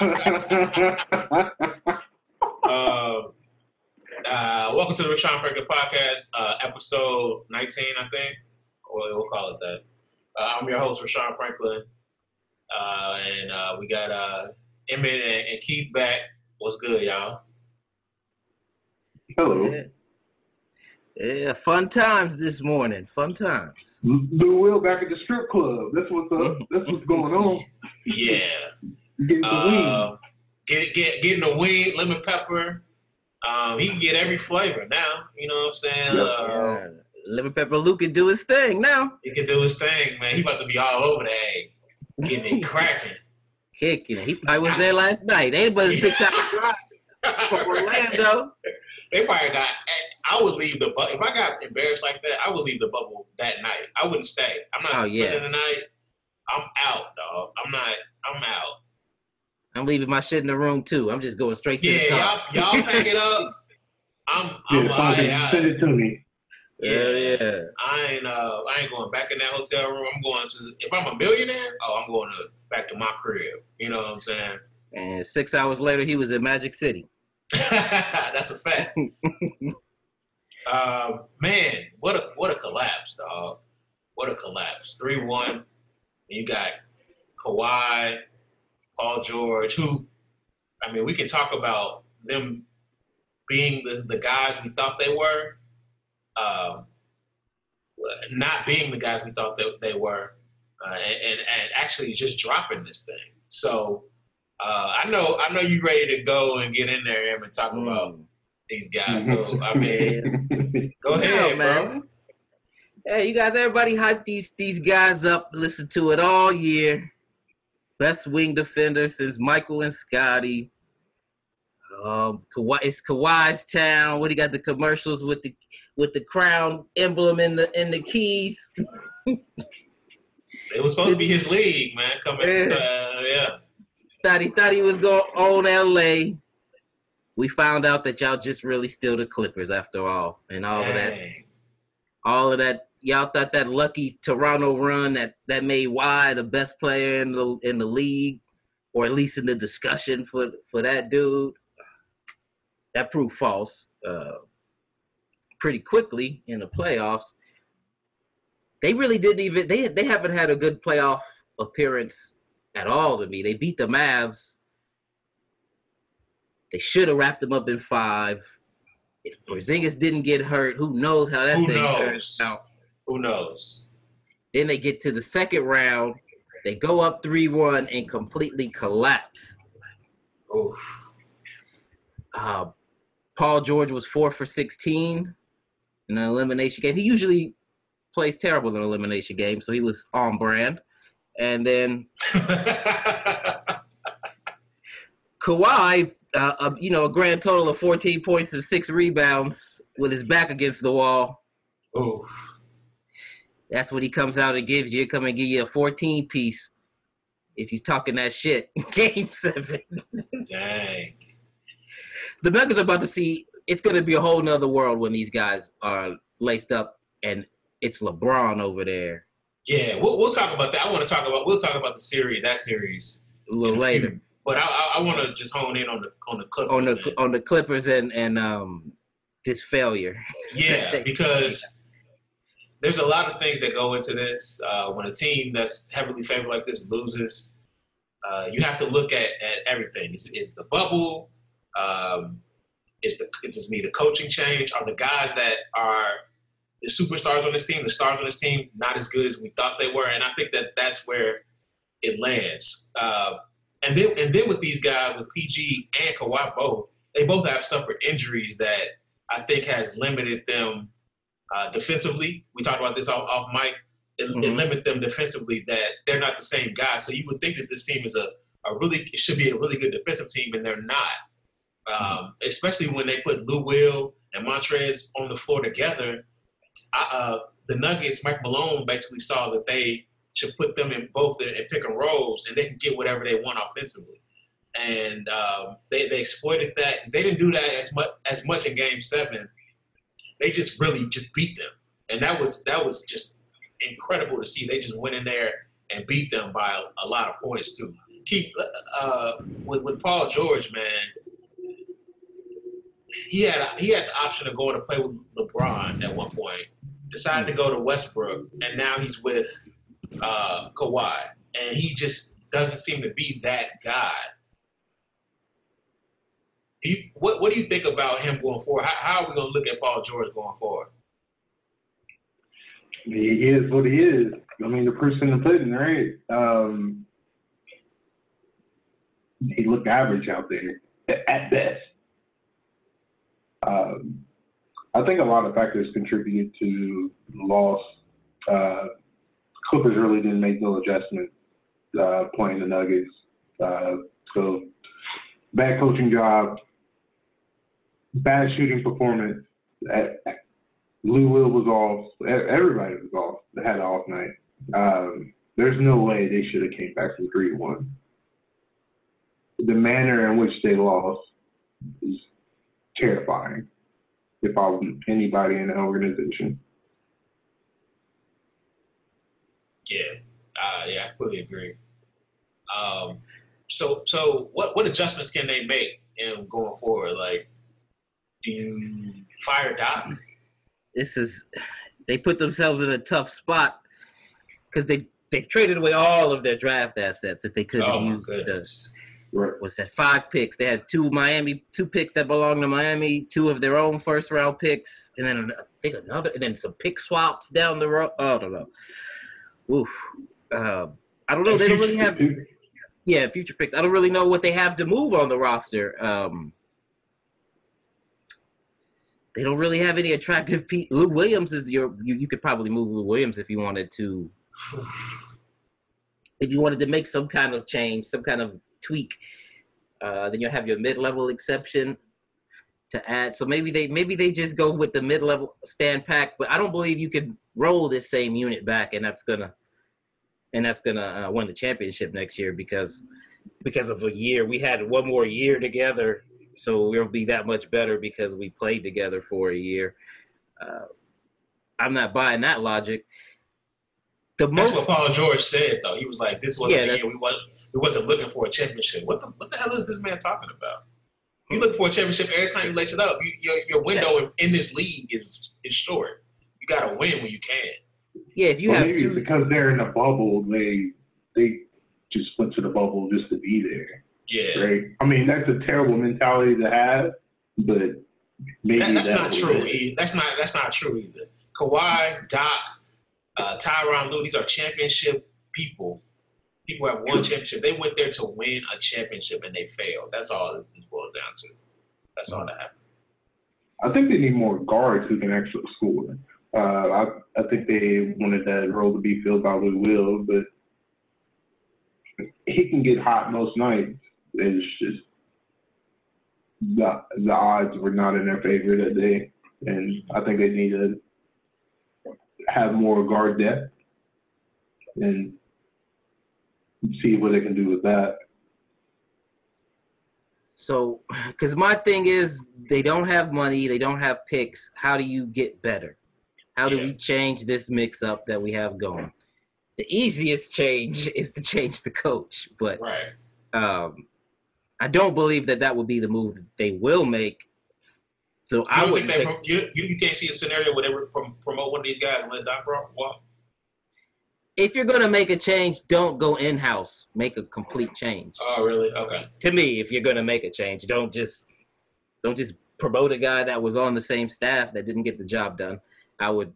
uh, uh, welcome to the Rashawn Franklin podcast, uh, episode 19, I think. We'll, we'll call it that. Uh, I'm your host, Rashawn Franklin. Uh, and uh, we got uh, Emmett and, and Keith back. What's good, y'all? Hello. Yeah. Yeah, fun times this morning. Fun times. Lou Will back at the strip club. That's what's up. That's what's going on. Yeah. Getting some wings. Uh, get, get, getting the wing, lemon pepper. Um, he can get every flavor now. You know what I'm saying? Yep. Uh, Yeah. Liver Pepper Luke can do his thing now. he can do his thing, man. He about to be all over the egg, getting it cracking. Kicking it. He probably was there last night. Ain't but a six hour drive from Orlando. they probably got. I would leave the bu- if I got embarrassed like that. I would leave the bubble that night. I wouldn't stay. I'm not Oh, spending yeah. the night. I'm out, dog. I'm not. I'm out. I'm leaving my shit in the room too. I'm just going straight to the Yeah, car. y'all, y'all pack it up. I'm. I'm. Yeah, I, I, send it to me. Yeah, yeah. I ain't. Uh, I ain't going back in that hotel room. I'm going to. If I'm a millionaire, oh, I'm going to back to my crib. You know what I'm saying? And six hours later, he was in Magic City. That's a fact. uh, man, what a what a collapse, dog. What a collapse. Three one. You got Kawhi, Paul George, who I mean, we can talk about them being the, the guys we thought they were, um, not being the guys we thought that they were, uh, and, and and actually just dropping this thing. So uh, I know I know you're ready to go and get in there Em, and talk about Mm. these guys. So I mean, go ahead, Yeah, bro. man. Hey, you guys, everybody hype these these guys up. Listen to it all year. Best wing defender since Michael and Scottie. Um, Kawhi, it's Kawhi's town. What he got the commercials with the with the crown emblem in the in the keys? It was supposed to be his league, man. Coming, Yeah. uh, yeah. Thought he thought he was going own LA. We found out that y'all just really still the Clippers after all, and all of that all of that y'all thought that lucky Toronto run that that made Y the best player in the in the league, or at least in the discussion for for that dude. That proved false uh, pretty quickly in the playoffs. They really didn't even they they haven't had a good playoff appearance at all to me. They beat the Mavs. They should have wrapped them up in five. If Porzingis didn't get hurt, who knows how that Who thing knows? turns out. Who knows? Then they get to the second round. They go up 3 1 and completely collapse. Oof. Uh, Paul George was 4 for 16 in an elimination game. He usually plays terrible in an elimination games, so he was on brand. And then Kawhi, uh, uh, you know, a grand total of 14 points and six rebounds with his back against the wall. Oof. That's what he comes out and gives you. Come and give you a 14 piece. If you're talking that shit, game seven. Dang. the Nuggets are about to see it's going to be a whole nother world when these guys are laced up and it's LeBron over there Yeah, we'll, we'll talk about that. I want to talk about we'll talk about the series that series a little later few. But I, I, I want to just hone in on the on the Clippers. on the and- on the Clippers and and um this failure. Yeah, because there's a lot of things that go into this. Uh, when a team that's heavily favored like this loses, uh, you have to look at, at everything. Is, is the bubble? Um, is the it just need a coaching change? Are the guys that are the superstars on this team, the stars on this team, not as good as we thought they were? And I think that that's where it lands. Uh, and then and then with these guys, with PG and Kawhi both, they both have suffered injuries that I think has limited them uh, defensively. We talked about this off, off mic. It, it Mhm. limit them defensively that they're not the same guy. So you would think that this team is a, a really it should be a really good defensive team, and they're not. Um, especially when they put Lou Will and Montrezl on the floor together. I, uh, the Nuggets, Mike Malone basically saw that they should put them in both in pick and rolls, and they can get whatever they want offensively. And um, they, they exploited that. They didn't do that as much as much in Game Seven. They just really just beat them, and that was that was just incredible to see. They just went in there and beat them by a, a lot of points too. Keith, uh, with, with Paul George, man, he had he had the option of going to play with LeBron at one point. Decided to go to Westbrook, and now he's with uh, Kawhi, and he just doesn't seem to be that guy. You, what What do you think about him going forward? How, how are we going to look at Paul George going forward? He is what he is. I mean, the person in the pudding, right? Um, he looked average out there at best. Um, I think a lot of factors contributed to the loss. Uh, Clippers really didn't make no adjustment uh, playing the Nuggets. Uh, so bad coaching job, bad shooting performance. Lou Will was off. Everybody was off. They had an off night. Um, there's no way they should have came back from three one. The manner in which they lost is terrifying. If I was anybody in the organization. Yeah, uh, yeah, I completely agree. Um, so, so what what adjustments can they make in going forward? Like, do you fire Doc? This is they put themselves in a tough spot because they they traded away all of their draft assets that they could have Oh my used. to- goodness! Right. what's that? Five picks. They had two Miami, two picks that belong to Miami, two of their own first round picks, and then an- I think another, and then some pick swaps down the road. Oh, I don't know. Oof. Uh, I don't know. They don't really have yeah future picks. I don't really know what they have to move on the roster. Um, they don't really have any attractive. Pe- Lou Williams is your. You, you could probably move Lou Williams if you wanted to. If you wanted to make some kind of change, some kind of tweak, uh, then you'll have your mid-level exception to add. So maybe they maybe they just go with the mid-level stand pack. But I don't believe you could roll this same unit back, and that's gonna and that's gonna uh, win the championship next year because because of a year we had one more year together, so we'll be that much better because we played together for a year. Uh, I'm not buying that logic. The That's most what Paul George said, though. He was like, "This wasn't Yeah, the year we wasn't we wasn't looking for a championship. What the what the hell is this man talking about? You look for a championship every time you lace it up. You, your your window in, in this league is is short. You got to win when you can. yeah, if you well, have maybe two because they're in a bubble, they they just went to the bubble just to be there, Yeah, right? I mean, that's a terrible mentality to have, but maybe that, that's that not true. it. That's not that's not true either. Kawhi, Doc, uh, Tyronn Lue, these are championship people. People have won championship. They went there to win a championship and they failed. That's all it boils down to. That's all that happened. I think they need more guards who can actually score. Uh, I I think they wanted that role to be filled by Lou Will, but he can get hot most nights. It's just the the odds were not in their favor that day, and I think they need to have more guard depth and see what they can do with that. So, because my thing is, they don't have money, they don't have picks. How do you get better? How do Yeah. we change this mix up that we have going? The easiest change is to change the coach, but Right. um, I don't believe that that would be the move that they will make. So I would think prom- you, you can't see a scenario where they would prom- promote one of these guys and let Doc walk? if you're gonna make a change, don't go in house. Make a complete change. Oh, really? Okay. to me, if you're gonna make a change, don't just don't just promote a guy that was on the same staff that didn't get the job done. I would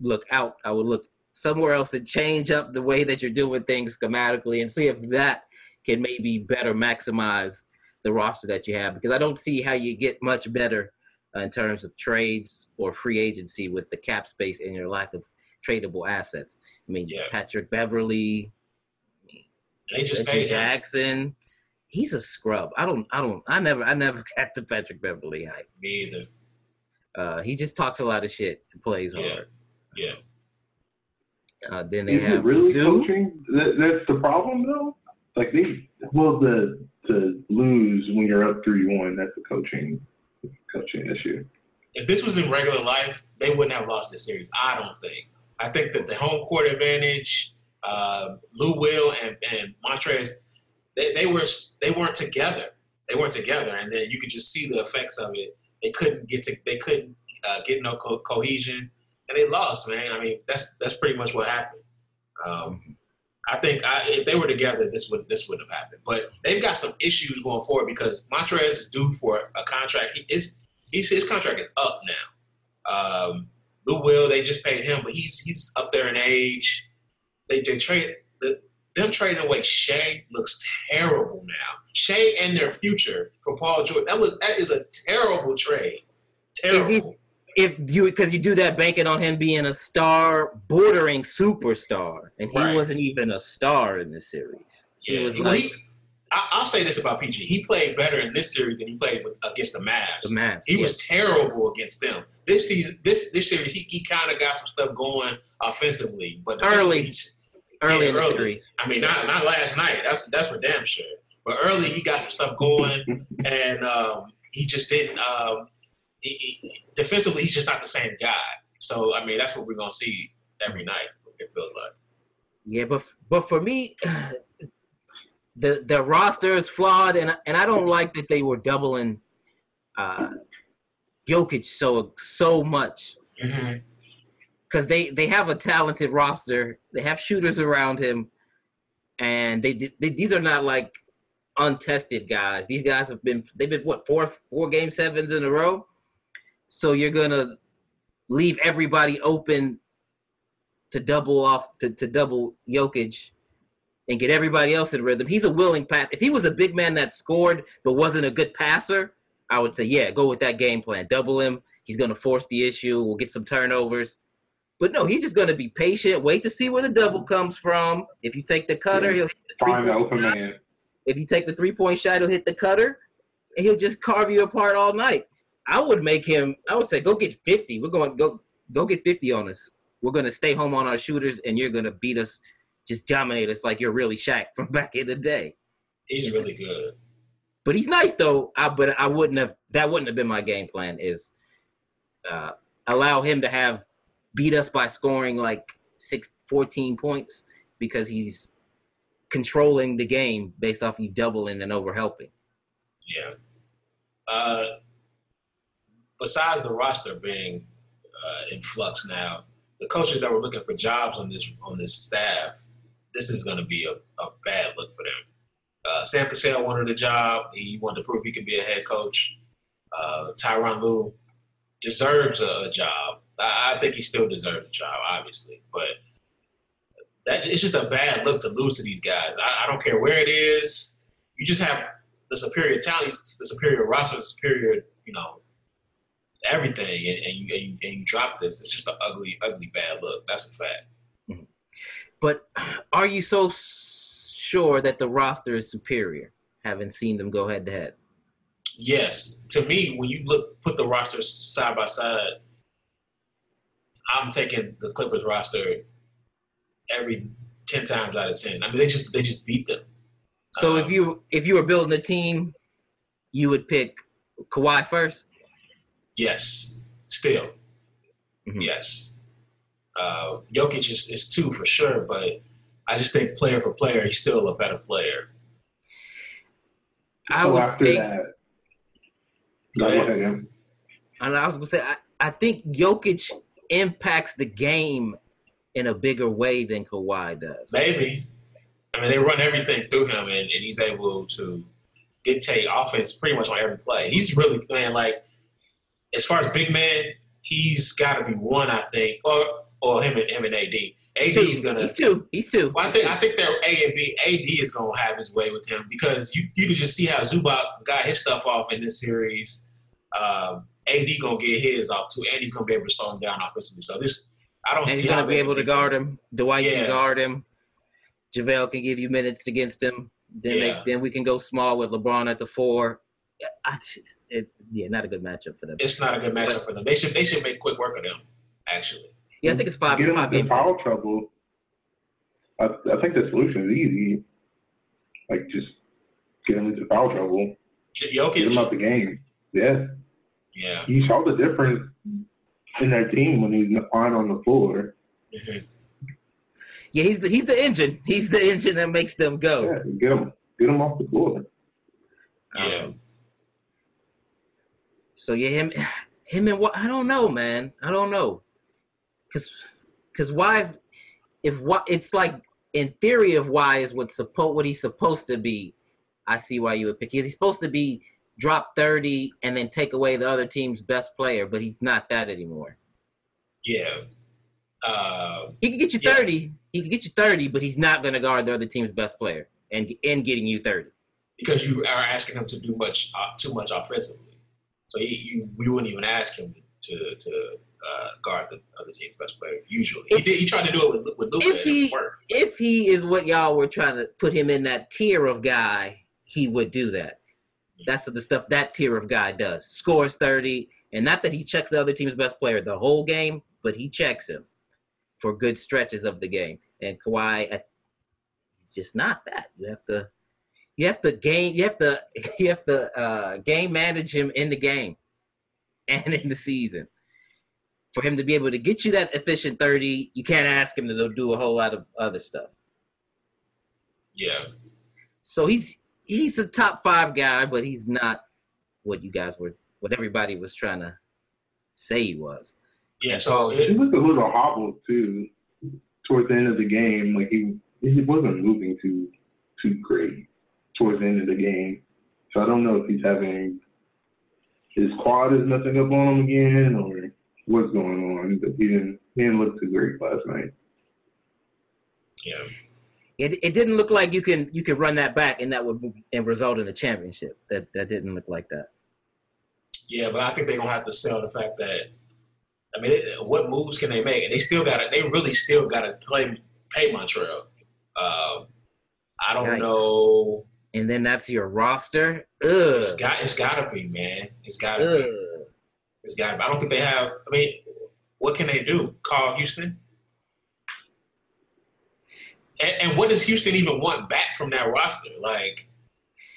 look out. I would look somewhere else and change up the way that you're doing things schematically and see if that can maybe better maximize the roster that you have. Because I don't see how you get much better uh, in terms of trades or free agency with the cap space and your lack of tradable assets. I mean, Yeah. Patrick Beverley, They just Reggie paid him. Jackson. He's a scrub. I don't. I don't. I never. I never got the Patrick Beverley hype. Me either. Uh, he just talks a lot of shit and plays Yeah. hard. Yeah. Uh, then they Is it really Zoo. coaching? That, that's the problem, though. Like they, well, the to lose when you're up three one, that's a coaching coaching issue. If this was in regular life, they wouldn't have lost this series. I don't think. I think that the home court advantage, uh, Lou Will and, and Montrezl they, they were they weren't together. They weren't together, and then you could just see the effects of it. They couldn't get to they couldn't uh, get no co- cohesion, and they lost. Man, I mean that's that's pretty much what happened. Um, I think I, if they were together, this would this wouldn't have happened. But they've got some issues going forward because Montrezl is due for a contract. He is he's, his contract is up now. Um, Lou Will, they just paid him, but he's he's up there in age. They they trade the, them trading away Shai looks terrible now. Shai and their future for Paul George. That was that is a terrible trade. Terrible. If, you because you do that banking on him being a star, bordering superstar, and he Right. wasn't even a star in this series. Yeah, He was well, like he- I, I'll say this about PG. He played better in this series than he played with, against the Mavs. the Mavs. He yeah. was terrible against them. This season, this this series, he, he kind of got some stuff going offensively, but Early. defensively, early yeah, in the early. series. I mean, not not last night. That's that's for damn sure. But early, he got some stuff going, and um, he just didn't. Um, he, he, defensively, he's just not the same guy. So I mean, that's what we're gonna see every night. It feels like. Yeah, but but for me, the the roster is flawed, and and I don't like that they were doubling uh, Jokic so so much Mm-hmm. because they they have a talented roster. They have shooters around him, and they, they these are not like untested guys. These guys have been they've been what four four game sevens in a row. So you're gonna leave everybody open to double off to, to double Jokic and get everybody else in rhythm. He's a willing pass. If he was a big man that scored but wasn't a good passer, I would say yeah, go with that game plan. Double him. He's gonna force the issue. We'll get some turnovers. But no, he's just gonna be patient. Wait to see where the double comes from. If you take the cutter, he'll hit the Find open shot. man. If you take the three point shot, he'll hit the cutter, and he'll just carve you apart all night. I would make him. I would say, go get fifty. We're going go go get fifty on us. We're gonna stay home on our shooters, and you're gonna beat us, just dominate us like you're really Shaq from back in the day. He's really good. But he's nice though. I but I wouldn't have. That wouldn't have been my game plan. Is uh, allow him to have beat us by scoring like six, 14 points because he's controlling the game based off you doubling and over helping. Yeah. Uh, besides the roster being uh, in flux now, the coaches that were looking for jobs on this on this staff, this is going to be a, a bad look for them. Uh, Sam Cassell wanted a job. He wanted to prove he could be a head coach. Uh, Tyronn Lue deserves a, a job. I, I think he still deserves a job, obviously, but that it's just a bad look to lose to these guys. I, I don't care where it is. You just have the superior talent, the superior roster, the superior, you know, everything, and, and, you, and, you, and you drop this. It's just an ugly, ugly, bad look. That's a fact. But are you so sure that the roster is superior, having seen them go head to head? Yes, to me, when you look put the rosters side by side, I'm taking the Clippers roster every ten times out of ten. I mean, they just they just beat them. So Um, if you if you were building a team, you would pick Kawhi first. Yes, still. Mhm. Yes. Uh, Jokic is, is two for sure, but I just think player for player, he's still a better player. I so would after say, that, Go go ahead. ahead, and I was gonna say, I, I think Jokic impacts the game in a bigger way than Kawhi does. Maybe. I mean, they run everything through him, and, and he's able to dictate offense pretty much on every play. He's really, playing like, as far as big man, he's got to be one, I think, or or him and him and AD. AD Two. is gonna. He's two. He's two. Well, I think I think they're A and B. AD is gonna have his way with him because you you can just see how Zubac got his stuff off in this series. Um, AD gonna get his off too, and he's gonna be able to slow him down offensively. So this, I don't and see he's gonna be able to guard him. Dwight Yeah. can guard him. JaVale can give you minutes against him. Then Yeah. they, then we can go small with LeBron at the four. Yeah, I just, it, yeah, not a good matchup for them. It's not a good matchup for them. They should they should make quick work of them. Actually, Yeah, I think it's five Get him five into games. foul trouble. I, I think the solution is easy. Like just get him into foul trouble. J- Get him Jokic, out the game. Yeah, yeah. you saw the difference in their team when he's fine on the floor. Mhm. Yeah, he's the he's the engine. He's the engine that makes them go. Yeah, get him. get him off the floor. Yeah. Um, so yeah, him, him and what? I don't know, man. I don't know, cause, cause why is if what it's like in theory of why is what supposed what he's supposed to be. I see why you would pick. Is he supposed to be drop thirty and then take away the other team's best player? But he's not that anymore. Yeah. Uh, He can get you Yeah. thirty. He can get you thirty, but he's not going to guard the other team's best player and and getting you thirty. because you are asking him to do much uh, too much offensively. So he, you we wouldn't even ask him to to uh, guard the other team's best player. Usually, he did. He tried to do it with with Luka. If he- if he is what y'all were trying to put him in that tier of guy, he would do that. That's the stuff that tier of guy does. Scores 30, and not that he checks the other team's best player the whole game, but he checks him for good stretches of the game. And Kawhi, uh, he's just not that. You have to, you have to game, you have to, you have to uh, game manage him in the game and in the season. For him to be able to get you that efficient 30, you can't ask him to do a whole lot of other stuff. Yeah, So he's he's a top five guy, but he's not what you guys were, what everybody was trying to say he was. yeah. So He was a little hobbled too towards the end of the game. Like he he wasn't moving too too great towards the end of the game. So I don't know if he's having his quad is messing up on him again or what's going on. But he didn't he didn't look too great last night. yeah, It it didn't look like you can you can run that back and that would and result in a championship. That that didn't look like that. yeah. But I think they're gonna have to sell the fact that. I mean, it, what moves can they make? And they still got to. They really still got to play pay Montrezl. Um, I don't Yikes. know. And then that's your roster. Ugh. It's got. It's got to be, man. It's got to be. It's got. I don't think they have. I mean, what can they do? Call Houston. And, and what does Houston even want back from that roster? Like,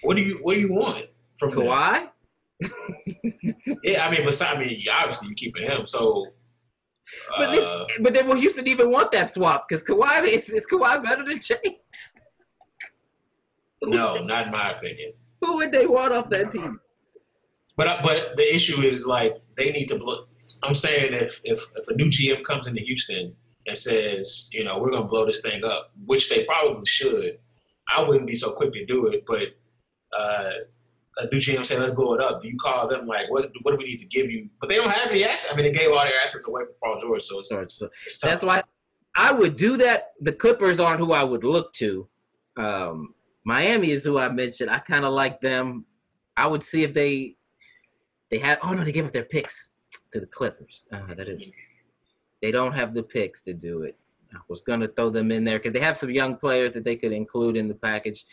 what do you what do you want from? Kawhi? Yeah, I mean, besides, I mean, obviously you keeping him. So, But then, uh, but then will Houston even want that swap? Because Kawhi is, is Kawhi better than James? No, not in my opinion. Who would they want off that team? But uh, but the issue is like they need to. Blow, I'm saying if if if a new GM comes into Houston and says, you know, we're gonna blow this thing up, which they probably should, I wouldn't be so quick to do it. But uh, a new GM say, let's blow it up. Do you call them like, what what do we need to give you? But they don't have any assets. I mean, they gave all their assets away from Paul George, so it's, So- so it's tough. That's why I would do that. The Clippers aren't who I would look to. Um, Miami is who I mentioned. I kind of like them. I would see if they they had. Oh no, they gave up their picks to the Clippers. Uh, that is, they don't have the picks to do it. I was gonna throw them in there because they have some young players that they could include in the package.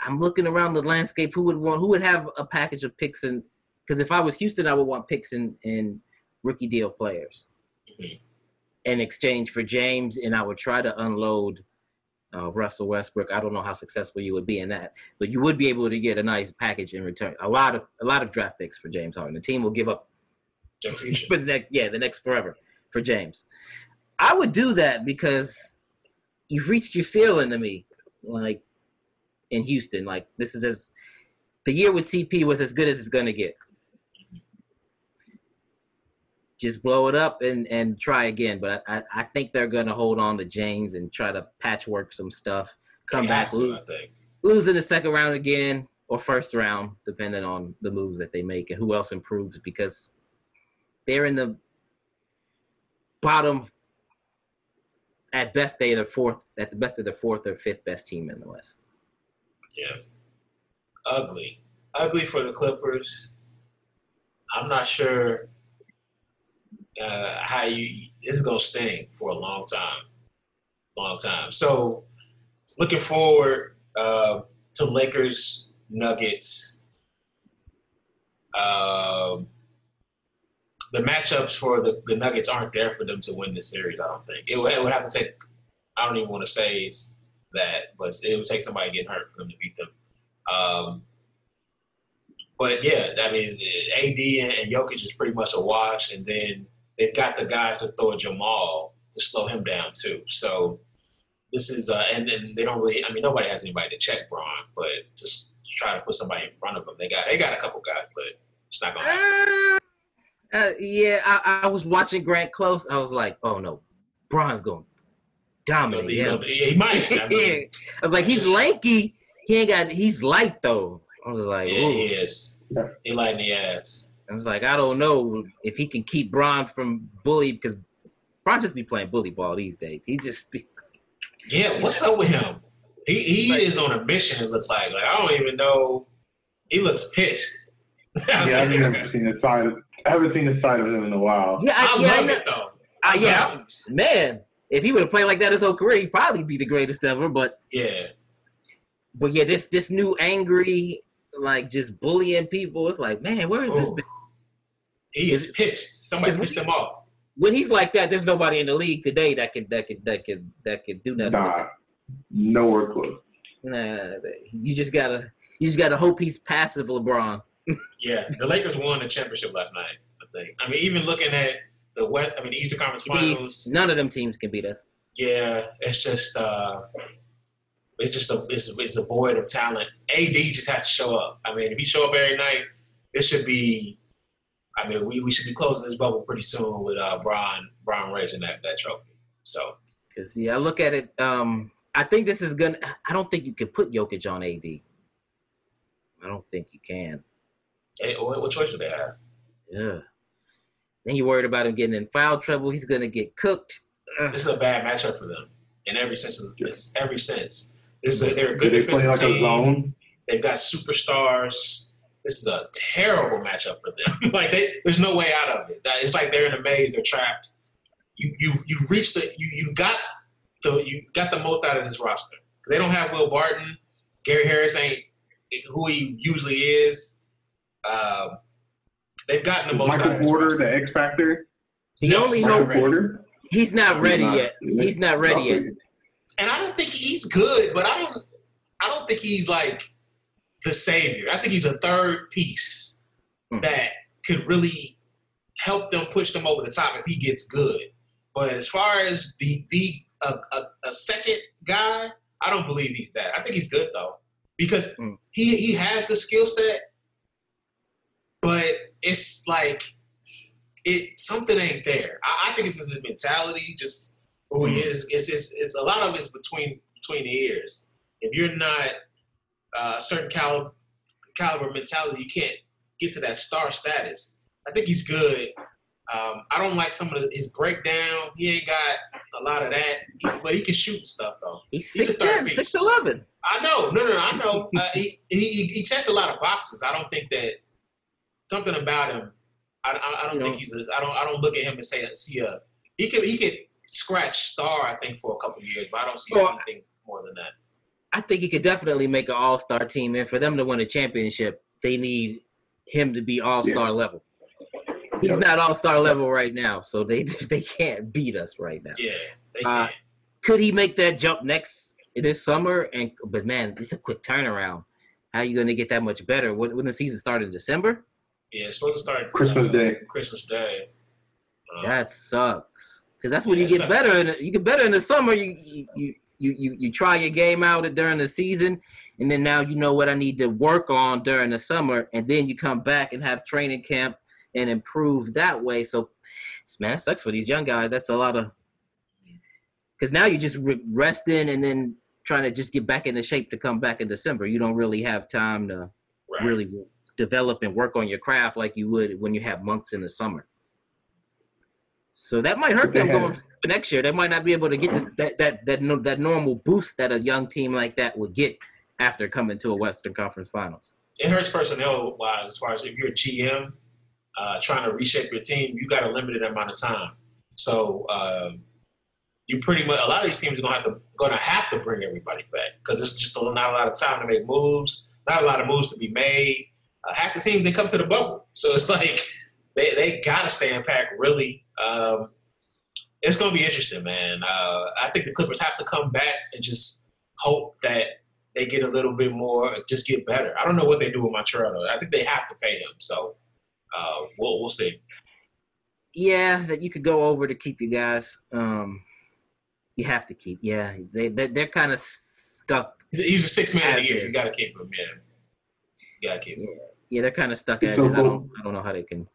I'm looking around the landscape. Who would want? Who would have a package of picks? And because if I was Houston, I would want picks and in rookie deal players Mhm. in exchange for James, and I would try to unload uh, Russell Westbrook. I don't know how successful you would be in that, but you would be able to get a nice package in return. A lot of a lot of draft picks for James Harden. The team will give up for the next yeah the next forever for James. I would do that because you've reached your ceiling to me, like in Houston. Like this is as the year with CP was as good as it's gonna get. Just blow it up and and try again. But I, I think they're gonna hold on to James and try to patchwork some stuff. Come They back, to, lose, lose in the second round again or first round, depending on the moves that they make and who else improves because they're in the bottom at best they're the fourth at the best they're the fourth or fifth best team in the West. Yeah. Ugly. Ugly for the Clippers. I'm not sure uh, how you this is gonna sting for a long time. Long time. So looking forward uh, to Lakers Nuggets. Um, the matchups for the, the Nuggets aren't there for them to win this series, I don't think. It would, it would have to take I don't even want to say that, but it would take somebody getting hurt for them to beat them. Um, but yeah, I mean, AD and, and Jokic is pretty much a wash, and then they've got the guys to throw Jamal to slow him down too. So this is uh, and and they don't really. I mean, nobody has anybody to check Bron, but just try to put somebody in front of them. They got they got a couple guys, but it's not gonna happen. Uh, uh, yeah, I, I was watching Grant close. I was like, oh no, Bron's going to dominate You know, him. he might. I mean, I was like, he's lanky. He ain't got. He's light though. I was like, yeah, ooh. he is. He light in the ass. I was like, I don't know if he can keep Bron from bully because Bron just be playing bully ball these days. He just be, Yeah, what's up with him? He he Like- is on a mission. It looks like. Like I don't even know. He looks pissed. Yeah, I haven't seen the side. Of, I haven't seen the side of him in a while. yeah, I, I yeah, I love know- it though. I- I yeah, love man. If he would have played like that his whole career, he'd probably be the greatest ever. But Yeah, but yeah, this this new angry, like just bullying people. It's like, man, where is this? Been? he is pissed. Somebody is- pissed him off. When he's like that, there's nobody in the league today that can that can that can that can do nothing. Nah, nowhere close. Nah, you just gotta you just gotta hope he's passive, LeBron. Yeah, the Lakers won the championship last night. I think. I mean, even looking at the West, I mean, the Eastern Conference Finals. These, none of them teams can beat us. Yeah, it's just uh it's just a it's, it's a void of talent. AD just has to show up. I mean, if he show up every night, this should be. I mean, we, we should be closing this bubble pretty soon with uh Brian Brian raising that that trophy. So Cause yeah, I look at it. Um, I think this is gonna. I don't think you can put Jokic on AD. I don't think you can. Hey, what, what choice do they have? Yeah. Then you're worried about him getting in foul trouble. He's gonna get cooked. Ugh. This is a bad matchup for them in every sense. Of, it's every sense. This is a, they're a good Do they play defensive like a team. zone? They've got superstars. This is a terrible matchup for them. like they, there's no way out of it. It's like they're in a maze. They're trapped. You you you've reached the you you've got the you got the most out of this roster. They don't have Will Barton. Gary Harris ain't who he usually is. Um, they've gotten the most out of Michael this Porter, roster. the X Factor. The No, only Michael hope Porter. he's not ready He's not- yet. He's not ready yet. And I don't think he's good, but I don't I don't think he's like the savior. I think he's a third piece Hmm. that could really help them push them over the top if he gets good. But as far as the the a, a, a second guy, I don't believe he's that. I think he's good though because Hmm. he he has the skill set, but it's like it something ain't there. I, I think it's his mentality, just who he is. It's, it's it's a lot of it's between between the ears. If you're not uh, a certain caliber caliber mentality, you can't get to that star status. I think he's good. Um, I don't like some of the, his breakdown. He ain't got a lot of that, he, but he can shoot and stuff though. He's He's 6'10", 6'11". I know, no, no, no I know. Uh, he, he he checks a lot of boxes. I don't think that something about him. I, I, I don't You think know- he's. A, I don't. I don't look at him and say see a. He could he could scratch star. I think for a couple of years, but I don't see Well, anything more than that. I think he could definitely make an All Star team, and for them to win a championship, they need him to be All Star level. He's Yep. not All Star level right now, so they they can't beat us right now. Yeah, they Uh, can. Could he make that jump next this summer? And but man, it's a quick turnaround. How are you going to get that much better when, when the season started in December? yeah, it's supposed to start Christmas uh, Day. Christmas Day. Uh, That sucks. Because that's when Yeah, you get better. In, you get better in the summer. You you, you you you try your game out during the season, and then now you know what I need to work on during the summer, and then you come back and have training camp and improve that way. So, man, sucks for these young guys. That's a lot of because now you're just re- resting and then trying to just get back into shape to come back in December. You don't really have time to right. really develop and work on your craft like you would when you have months in the summer. So that might hurt them going for next year. They might not be able to get this that that that no, that normal boost that a young team like that would get after coming to a Western Conference Finals. it hurts personnel wise as far as if you're a GM uh, trying to reshape your team, you got a limited amount of time. So um, you pretty much a lot of these teams are gonna have to gonna have to bring everybody back because it's just not a lot of time to make moves, not a lot of moves to be made. Uh, half the teams they come to the bubble, so it's like they they gotta stay in pack really. Um, it's gonna be interesting, man. Uh, I think the Clippers have to come back and just hope that they get a little bit more, just get better. I don't know what they do with Montrezl. I think they have to pay him, so uh, we'll we'll see. Yeah, that you could go over to keep you guys. Um, You have to keep. Yeah, they they they're kind of stuck. He's a six man of the As year. You gotta keep him. Yeah, you gotta keep him. Yeah, they're kind of stuck as So is. I don't I don't know how they can.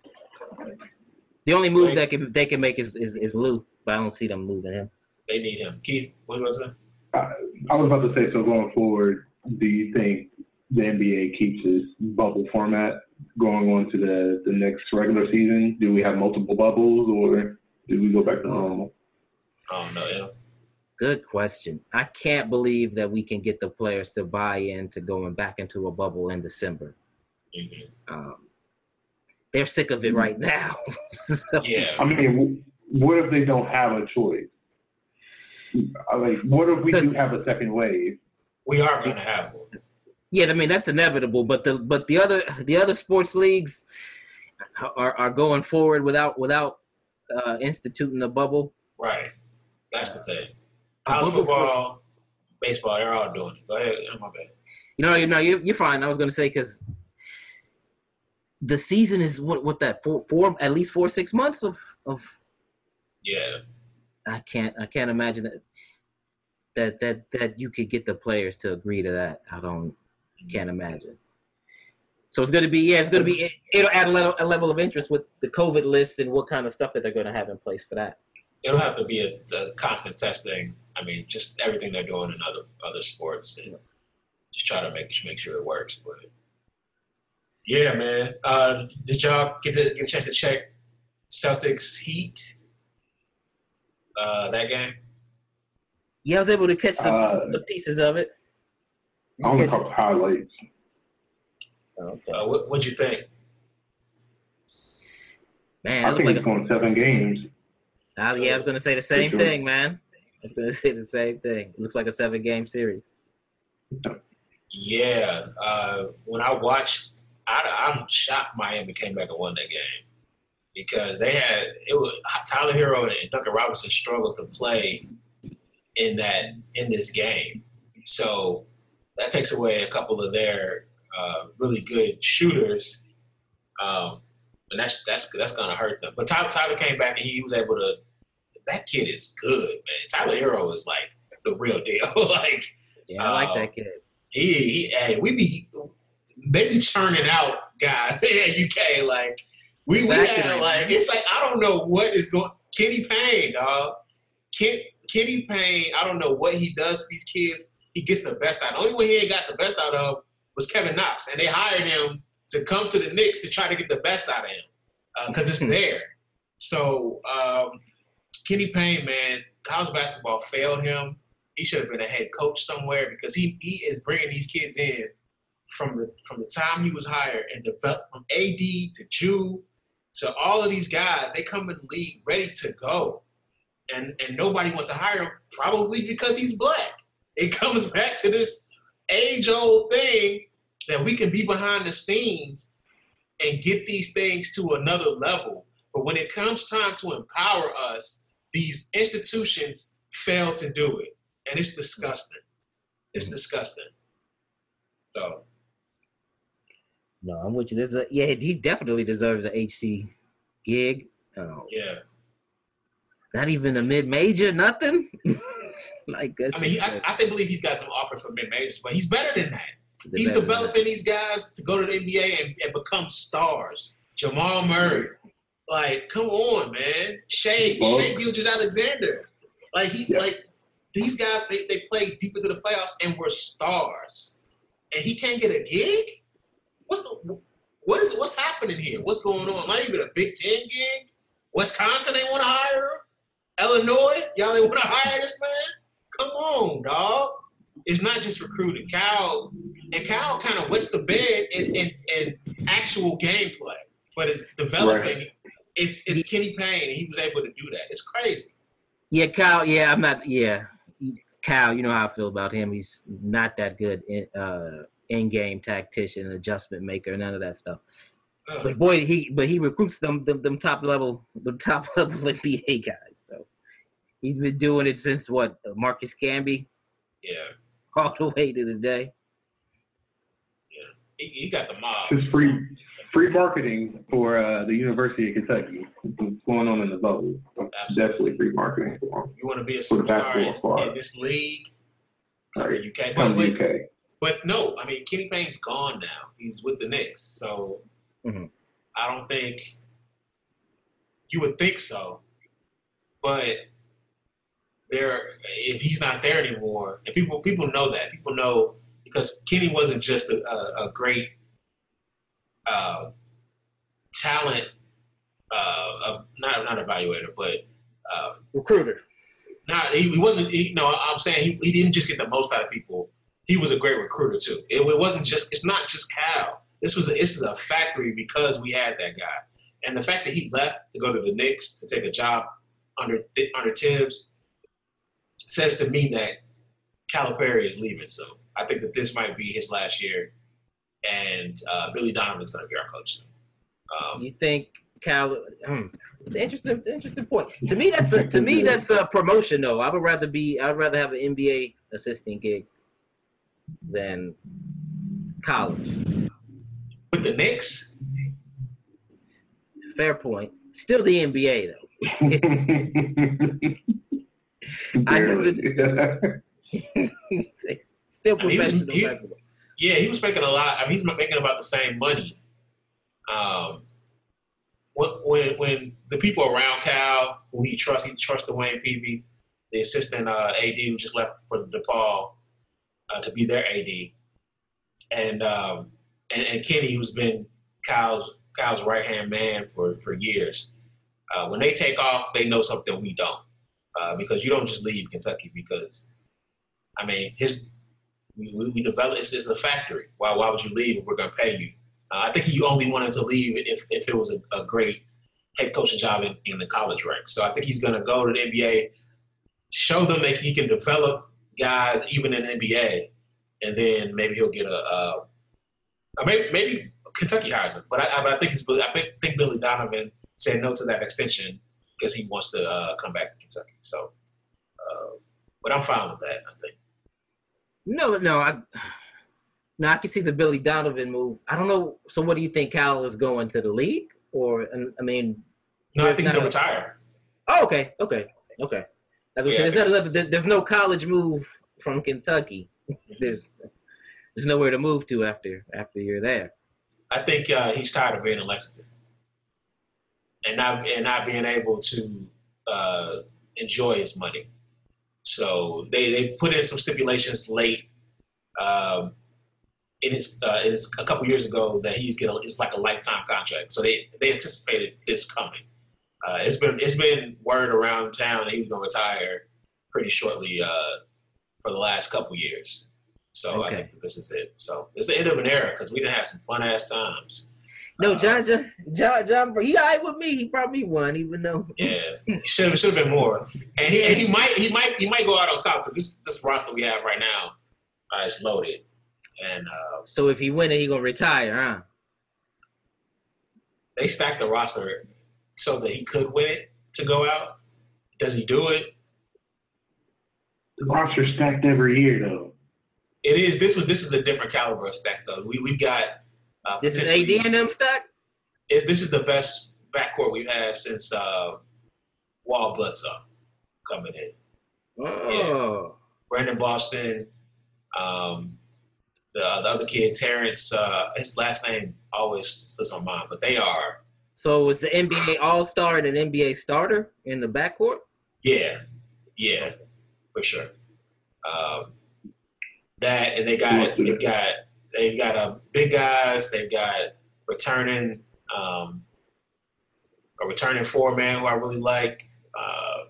The only move that can they can make is, is is Lou, but I don't see them moving him. They need him. Keith, what was it? I was about to say, so going forward, do you think the NBA keeps its bubble format going on to the, the next regular season? Do we have multiple bubbles or do we go back to normal? I don't know. Yeah. Good question. I can't believe that we can get the players to buy into going back into a bubble in December. Mhm. Um, they're sick of it right now. So- Yeah. I mean, what if they don't have a choice? I Like, what if we do have a second wave? We are gonna have one. Yeah, I mean that's inevitable. But the but the other the other sports leagues are are going forward without without uh, instituting a bubble. Right. That's the thing. A College bubble for- football, baseball, they're all doing it. Go ahead. My bad. You know, you know, you you're fine. I was gonna say because the season is what what that four four at least four six months of of Yeah. I can't I can't imagine that that that that you could get the players to agree to that. I don't mm-hmm. can't imagine. So it's gonna be yeah, it's gonna be it, it'll add a level a level of interest with the COVID list and what kind of stuff that they're gonna have in place for that. It'll have to be a, a constant testing. I mean, just everything they're doing in other other sports, and just try to make make sure it works. But yeah, man. Uh, did y'all get to get a chance to check Celtics Heat? Uh, that game. Yeah, I was able to catch some, Uh, some, some pieces of it. I only Catch- caught highlights. Okay. Uh, what what'd you think? Man, I think like it's a, going seven games. I, yeah, I was gonna say the same thing, man. I was gonna say the same thing. It looks like a seven game series. Yeah, uh, when I watched, I, I'm shocked Miami came back and won that game because they had it was Tyler Herro and Duncan Robinson struggled to play in that in this game, so that takes away a couple of their uh, really good shooters, um, and that's that's that's gonna hurt them. But Tyler, Tyler came back and he was able to. That kid is good, man. Tyler Herro is like the real deal, like. Yeah, I like Uh, that kid. He, he hey, we be they be churning out guys at UK like we, we Exactly. had like it's like I don't know what is going Kenny Payne, dog. Ken, Kenny Payne, I don't know what he does to these kids. He gets the best out. The only one he ain't got the best out of was Kevin Knox, and they hired him to come to the Knicks to try to get the best out of him because it's there. So um, Kenny Payne, man, college basketball failed him he should have been a head coach somewhere because he he is bringing these kids in from the from the time he was hired and developed from AD to Jew to all of these guys. They come in the league ready to go, and and nobody wants to hire him probably because he's black. It comes back to this age old thing that we can be behind the scenes and get these things to another level. But when it comes time to empower us, these institutions fail to do it and it's disgusting. It's mm-hmm. disgusting. So No, I'm with you. This is a, yeah, he definitely deserves an HC gig. Oh, yeah, not even a mid major, nothing. like I mean, he, I, I think believe he's got some offers from mid majors, but he's better than that. the He's developing these guys to go to the NBA and, and become stars. Jamal Murray, like, come on, man. Shai, Well- Shai Gilgeous-Alexander, like he, Yeah. like these guys, they, they play deep into the playoffs and were stars, and he can't get a gig. What's the what is what's happening here? What's going on? Not even a Big Ten gig. Wisconsin, they want to hire him. Illinois, y'all they want to hire this man. Come on, dog. It's not just recruiting. Cal and Cal kind of wets the bed in, in, in actual gameplay, but it's developing. It's it's Kenny Payne, and he was able to do that. It's crazy. Yeah, Cal. Yeah, I'm not. Yeah, Cal. You know how I feel about him. He's not that good in uh in-game tactician, adjustment maker, none of that stuff. But boy, he but he recruits them them, them top level them top level NBA guys. So he's been doing it since what Marcus Camby Yeah, all the way to the day. he, he got the mob. It's free free marketing for uh, the University of Kentucky. What's going on in the bubble? definitely free marketing for him. You want to be a For superstar in, in this league? Come Right. to UK. Come But, to UK. But no, I mean Kenny Payne's gone now. He's with the Knicks, so Mhm. I don't think you would think so. But there, if he's not there anymore, and people people know that people know because Kenny wasn't just a, a, a great uh, talent, uh, uh, not not evaluator, but uh, Recruiter. not he, he wasn't. He, no, I'm saying he, he didn't just get the most out of people. He was a great recruiter too. It, it wasn't just. It's not just Cal. This was a, this is a factory because we had that guy, and the fact that he left to go to the Knicks to take a job under under Thibs says to me that Calipari is leaving soon. I think that this might be his last year, and uh, Billy is going to be our coach soon. Um, You think Cal? Hmm, it's interesting, interesting point. To me, that's a to me that's a promotion. though. I would rather be. I'd rather have an NBA assistant gig than college. with the Knicks, Fair point. Still the NBA though. I knew Barely. Still mean, he was- professional he- basketball. Yeah, he was making a lot. I mean, he's making about the same money. Um, when when, when the people around Cal, who he trusts, he trusts DeWayne Peevy, the assistant uh, AD who just left for the DePaul uh, to be their AD, and, um, and and Kenny, who's been Kyle's Kyle's right hand man for for years. Uh, when they take off, they know something we don't, uh, because you don't just leave Kentucky because, I mean, his we, we, develop it's, it's a factory. Why why would you leave if we're gonna pay you? Uh, I think he only wanted to leave if, if it was a, a great head coaching job in, in the college ranks. So I think he's gonna go to the NBA, show them that he can develop guys even in the NBA, and then maybe he'll get a. uh, maybe, maybe Kentucky hires him, but I, but I think it's I think, Billy Donovan said no to that extension because he wants to uh, come back to Kentucky. So, uh, but I'm fine with that. I think. No, no, I no, I can see the Billy Donovan move. I don't know. So, what do you think? Cal is going to the league, or I mean, No, I think he's gonna a- retire. oh, okay, okay, okay. That's what Yeah, I'm saying. There's, there's- no college move from Kentucky. There's there's nowhere to move to after after you're there. I think uh, he's tired of being in Lexington and not and not being able to uh, enjoy his money. So they, they put in some stipulations late um, in his uh, in his, a couple years ago that he's get a, it's like a lifetime contract. So they they anticipated this coming. Uh, it's been it's been word around town that he was going to retire pretty shortly uh, for the last couple years. So I think that this is it. So it's the end of an era because we didn't have some fun ass times. No, Uh, John, John, John, John, he all right with me. He me one, even though. Yeah, should have should have been more. And he, and he might he might he might go out on top because this this roster we have right now uh, is loaded. And uh, So if he win it, he gonna retire, huh? they stacked the roster so that he could win it to go out. Does he do it? The roster's stacked every year, though. It is. This was this is a different caliber of stack though. We we've got. Uh, This is potentially- AD and them stack. is this is the best backcourt we've had since uh, Wall Bledsoe coming in. Oh, Brandon Boston, um, the, the other kid Terrence. Uh, his last name always slips on mine, but they are so it's the NBA All Star and an NBA starter in the backcourt. yeah, yeah, for sure. Um, that and they got they've got they've got uh, big guys. They've got returning um, a returning four man who I really like. Uh,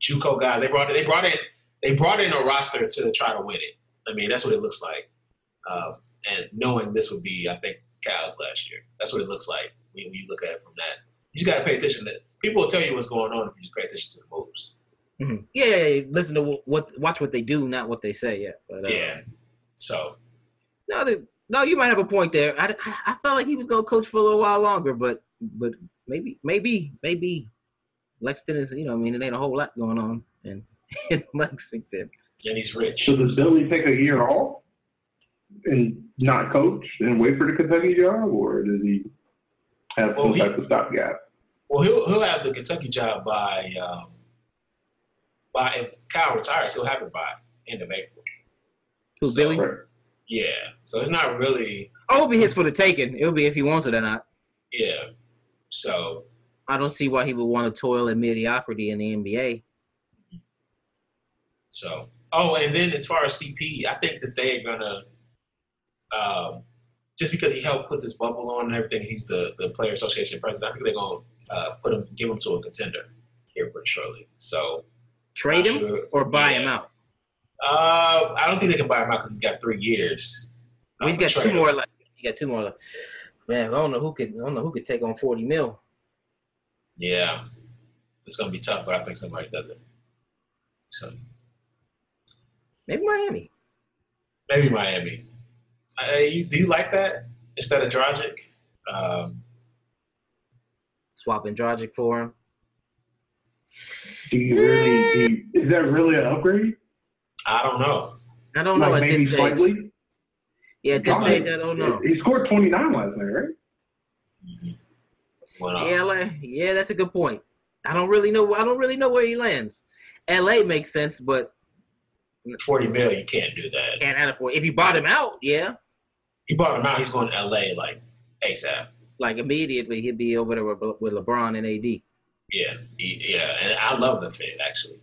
JUCO guys. They brought they brought in they brought in a roster to try to win it. I mean that's what it looks like. Um, and knowing this would be I think Cal's last year. That's what it looks like when, when you look at it from that. You just got to pay attention. To, people will tell you what's going on if you just pay attention to the moves. Mhm. Yeah, yeah, yeah, listen to what, what, watch what they do, not what they say. Yeah, but uh, Yeah. So No, they, no, you might have a point there. I, I, I felt like he was gonna coach for a little while longer, but but maybe maybe maybe Lexington is you know I mean it ain't a whole lot going on in in Lexington. and he's rich. So does Billy take a year off and not coach and wait for the Kentucky job, or does he have Well, some he- type of stopgap? Well, he'll he'll have the Kentucky job by um, by if Kyle retires, he'll have it by end of April. Who, So- Billy? Yeah, so it's not really Oh, it'll be his for the taking. It'll be if he wants it or not. yeah. So I don't see why he would want to toil in mediocrity in the NBA. So, oh, and then as far as CP, I think that they're gonna, um, just because he helped put this bubble on and everything, he's the the player association president. I think they're gonna uh, put him, give him to a contender here pretty shortly. So, Trade him sure- or buy yeah. him out. Uh, I don't think they can buy him out because he's got three years. He's got two him. more left. He got two more left. Man, I don't know who could. I don't know who could take on forty mil. Yeah, it's gonna be tough, but I think somebody does it. So Maybe Miami. maybe Miami. Uh, you, do you like that instead of Dragic? Um, Swapping Dragic for him. Do you really? Do you, is that really an upgrade? I don't know. I don't know like at maybe this stage. slightly. Yeah, at this Dragic- stage, I don't know. He scored 29 last night, right? Went off. Yeah, like, yeah, that's a good point. I don't really know. I don't really know where he lands. L.A. makes sense, but Forty mil, you can't do that. can't add it for. If you bought him out, yeah, You bought him out. He's going to LA like ASAP. like immediately he'd be over there with, LeBron and AD. Yeah, he, yeah, and I love the fit actually.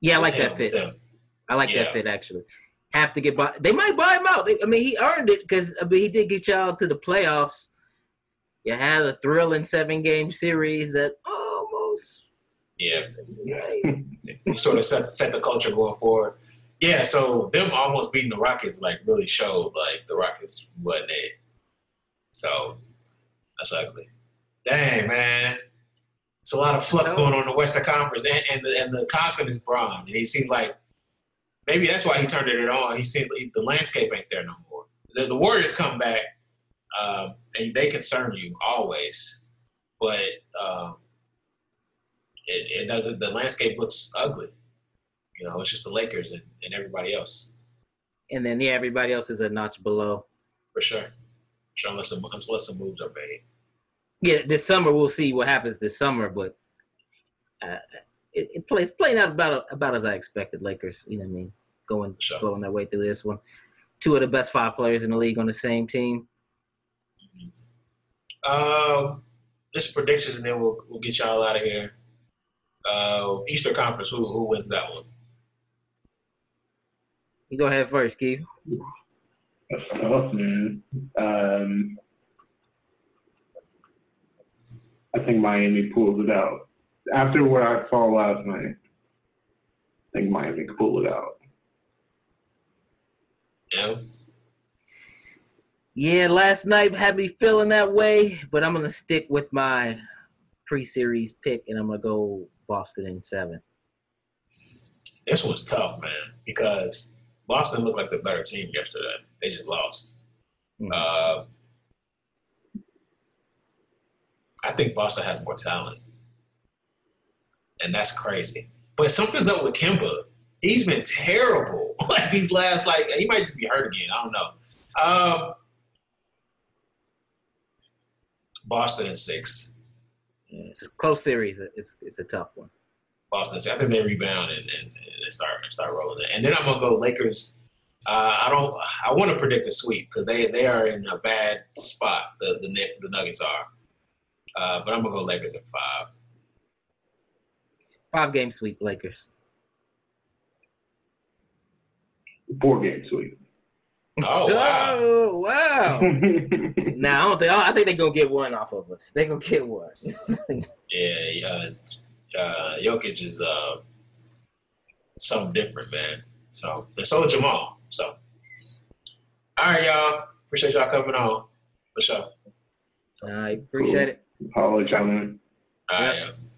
Yeah, I like Him, that fit. them. I like Yeah. that fit actually. Have to get by. They might buy him out. I mean, he earned it because I mean, he did get y'all to the playoffs. You had a thrilling seven game series that almost. Yeah, Right. he sort of set set the culture going forward. Yeah, so them almost beating the Rockets like really showed like the Rockets wasn't it. So that's ugly. Dang man, it's a lot of flux going on in the Western Conference, and and the, and the constant is Bron, and he seems like maybe that's why he turned it on. He seems like the landscape ain't there no more. The, the Warriors come back, um, and they concern you always, but um, it, it doesn't. The landscape looks ugly. You know, it's just the Lakers and, and everybody else And then yeah, everybody else is a notch below. for sure. Sure, unless some unless some moves are made. Yeah, this summer we'll see what happens this summer, but uh, it, it plays playing out about about as I expected. Lakers, you know what I mean, going Sure. going their way through this one. Two of the best five players in the league on the same team. Um, just predictions, and then we'll we'll get y'all out of here. Uh, Easter Conference, who who wins that one? You go ahead first, Keith. That's tough, man. Um, I think Miami pulls it out. After what I saw last night, I think Miami can pull it out. Yeah, Yeah, last night had me feeling that way, but I'm gonna stick with my pre-series pick, and I'm gonna go Boston in seven. this was tough, man, because Boston looked like the better team yesterday. They just lost. Mhm. Uh, I think Boston has more talent, and that's crazy. But something's up with Kemba. He's been terrible. Like these last, like he might just be hurt again. I don't know. Um, Boston in six. Yeah, it's a close series. It's it's a tough one. Boston. in. I think they rebound and, and, and start start rolling it. And then I'm gonna go Lakers. Uh, I don't. I want to predict a sweep because they they are in a bad spot. The the the Nuggets are. Uh, but I'm gonna go Lakers at five. Five game sweep, Lakers. Four game sweep. Oh wow! Oh wow! Now I don't think I think they're gonna get one off of us. They're gonna get one. Yeah, uh, uh, Jokic is uh, something different, man. So and so is Jamal. So all right, y'all. Appreciate y'all coming on. For sure. I appreciate it. Holla, gentlemen. All right. Yep. yeah.